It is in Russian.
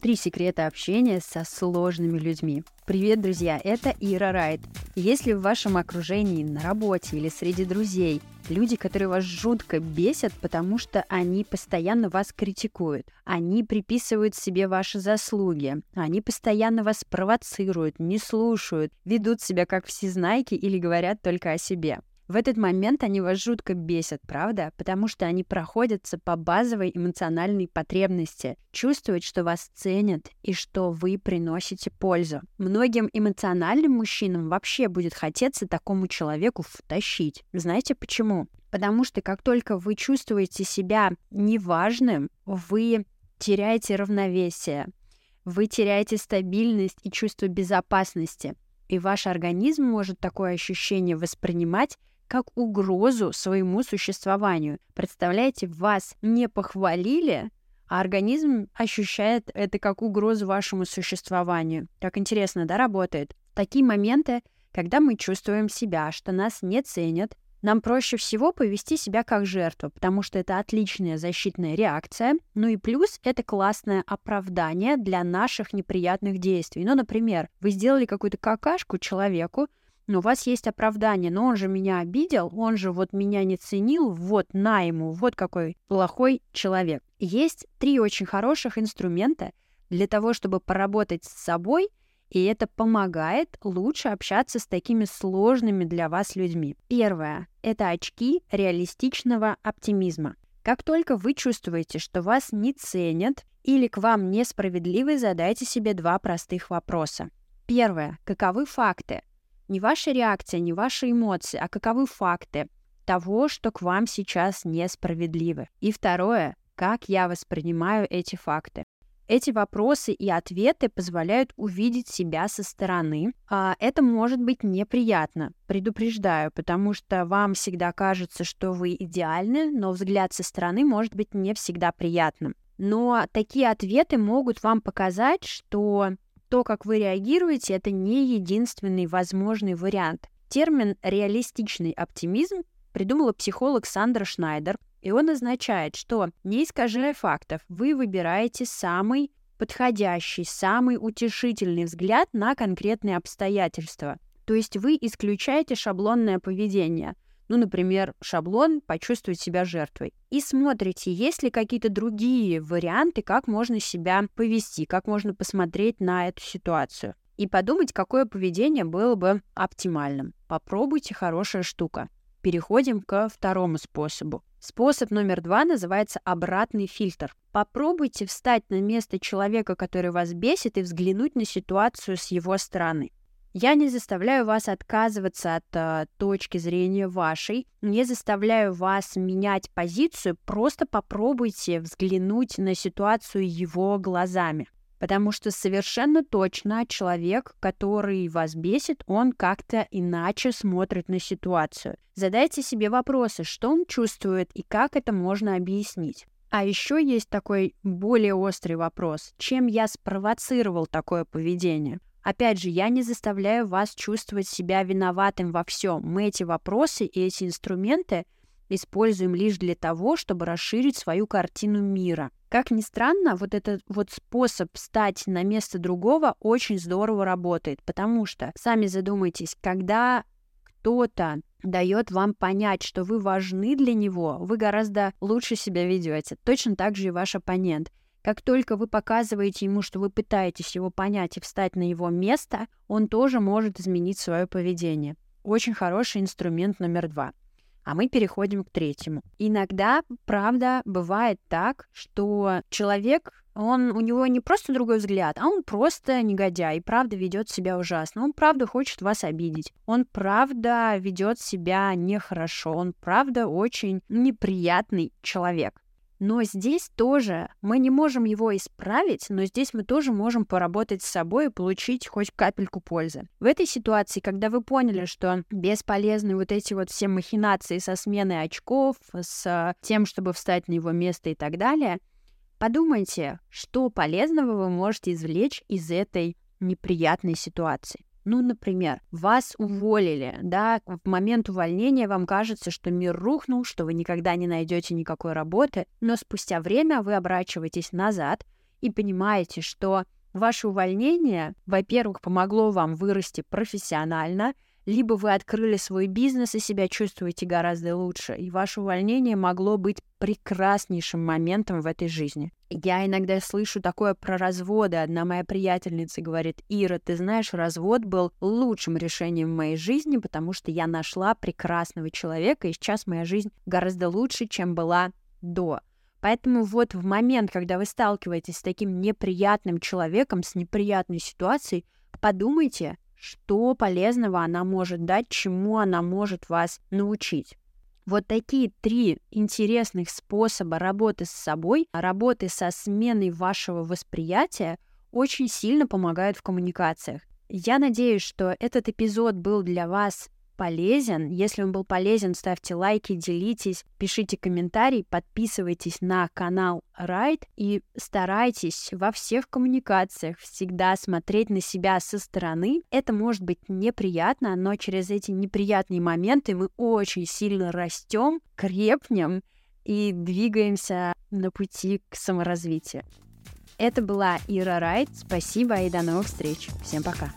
Три секрета общения со сложными людьми. Привет, друзья, это Ира Райт. Если в вашем окружении, на работе или среди друзей люди, которые вас жутко бесят, потому что они постоянно вас критикуют, они приписывают себе ваши заслуги, они постоянно вас провоцируют, не слушают, ведут себя как всезнайки или говорят только о себе. В этот момент они вас жутко бесят, правда? Потому что они проходятся по базовой эмоциональной потребности, чувствуют, что вас ценят и что вы приносите пользу. Многим эмоциональным мужчинам вообще будет хотеться такому человеку втащить. Знаете почему? Потому что как только вы чувствуете себя неважным, вы теряете равновесие, вы теряете стабильность и чувство безопасности. И ваш организм может такое ощущение воспринимать как угрозу своему существованию. Представляете, вас не похвалили, а организм ощущает это как угрозу вашему существованию. Как интересно, да, работает? такие моменты, когда мы чувствуем себя, что нас не ценят, нам проще всего повести себя как жертву, потому что это отличная защитная реакция. Ну и плюс это классное оправдание для наших неприятных действий. Ну, например, вы сделали какую-то какашку человеку, у вас есть оправдание, но он же меня обидел, он же вот меня не ценил, вот на ему, вот какой плохой человек. Есть три очень хороших инструмента для того, чтобы поработать с собой, и это помогает лучше общаться с такими сложными для вас людьми. Первое — это очки реалистичного оптимизма. Как только вы чувствуете, что вас не ценят или к вам несправедливы, задайте себе два простых вопроса. Первое. Каковы факты? Не ваша реакция, не ваши эмоции, а каковы факты того, что к вам сейчас несправедливы. И второе, как я воспринимаю эти факты. Эти вопросы и ответы позволяют увидеть себя со стороны. А это может быть неприятно, предупреждаю, потому что вам всегда кажется, что вы идеальны, но взгляд со стороны может быть не всегда приятным. Но такие ответы могут вам показать, что то, как вы реагируете, это не единственный возможный вариант. Термин «реалистичный оптимизм» придумала психолог Сандра Шнайдер, и он означает, что, не искажая фактов, вы выбираете самый подходящий, самый утешительный взгляд на конкретные обстоятельства. То есть вы исключаете шаблонное поведение – ну, например, шаблон «почувствовать себя жертвой». И смотрите, есть ли какие-то другие варианты, как можно себя повести, как можно посмотреть на эту ситуацию. И подумать, какое поведение было бы оптимальным. Попробуйте хорошая штука. Переходим ко второму способу. Способ номер два называется обратный фильтр. Попробуйте встать на место человека, который вас бесит, и взглянуть на ситуацию с его стороны. Я не заставляю вас отказываться от э, точки зрения вашей, не заставляю вас менять позицию, просто попробуйте взглянуть на ситуацию его глазами. Потому что совершенно точно человек, который вас бесит, он как-то иначе смотрит на ситуацию. Задайте себе вопросы, что он чувствует и как это можно объяснить. А еще есть такой более острый вопрос. Чем я спровоцировал такое поведение? Опять же, я не заставляю вас чувствовать себя виноватым во всем. Мы эти вопросы и эти инструменты используем лишь для того, чтобы расширить свою картину мира. Как ни странно, вот этот вот способ стать на место другого очень здорово работает, потому что, сами задумайтесь, когда кто-то дает вам понять, что вы важны для него, вы гораздо лучше себя ведете. Точно так же и ваш оппонент. Как только вы показываете ему, что вы пытаетесь его понять и встать на его место, он тоже может изменить свое поведение. Очень хороший инструмент номер два. А мы переходим к третьему. Иногда, правда, бывает так, что человек, он, у него не просто другой взгляд, а он просто негодяй и правда ведет себя ужасно. Он правда хочет вас обидеть. Он правда ведет себя нехорошо. Он правда очень неприятный человек. Но здесь тоже мы не можем его исправить, но здесь мы тоже можем поработать с собой и получить хоть капельку пользы. В этой ситуации, когда вы поняли, что бесполезны вот эти вот все махинации со сменой очков, с тем, чтобы встать на его место и так далее, подумайте, что полезного вы можете извлечь из этой неприятной ситуации. Ну, например, вас уволили, да, в момент увольнения вам кажется, что мир рухнул, что вы никогда не найдете никакой работы, но спустя время вы оборачиваетесь назад и понимаете, что ваше увольнение, во-первых, помогло вам вырасти профессионально — либо вы открыли свой бизнес и себя чувствуете гораздо лучше, и ваше увольнение могло быть прекраснейшим моментом в этой жизни. Я иногда слышу такое про разводы. Одна моя приятельница говорит, Ира, ты знаешь, развод был лучшим решением в моей жизни, потому что я нашла прекрасного человека, и сейчас моя жизнь гораздо лучше, чем была до. Поэтому вот в момент, когда вы сталкиваетесь с таким неприятным человеком, с неприятной ситуацией, подумайте, что полезного она может дать, чему она может вас научить. Вот такие три интересных способа работы с собой, работы со сменой вашего восприятия очень сильно помогают в коммуникациях. Я надеюсь, что этот эпизод был для вас полезен. Если он был полезен, ставьте лайки, делитесь, пишите комментарии, подписывайтесь на канал Райт и старайтесь во всех коммуникациях всегда смотреть на себя со стороны. Это может быть неприятно, но через эти неприятные моменты мы очень сильно растем, крепнем и двигаемся на пути к саморазвитию. Это была Ира Райт. Спасибо и до новых встреч. Всем пока.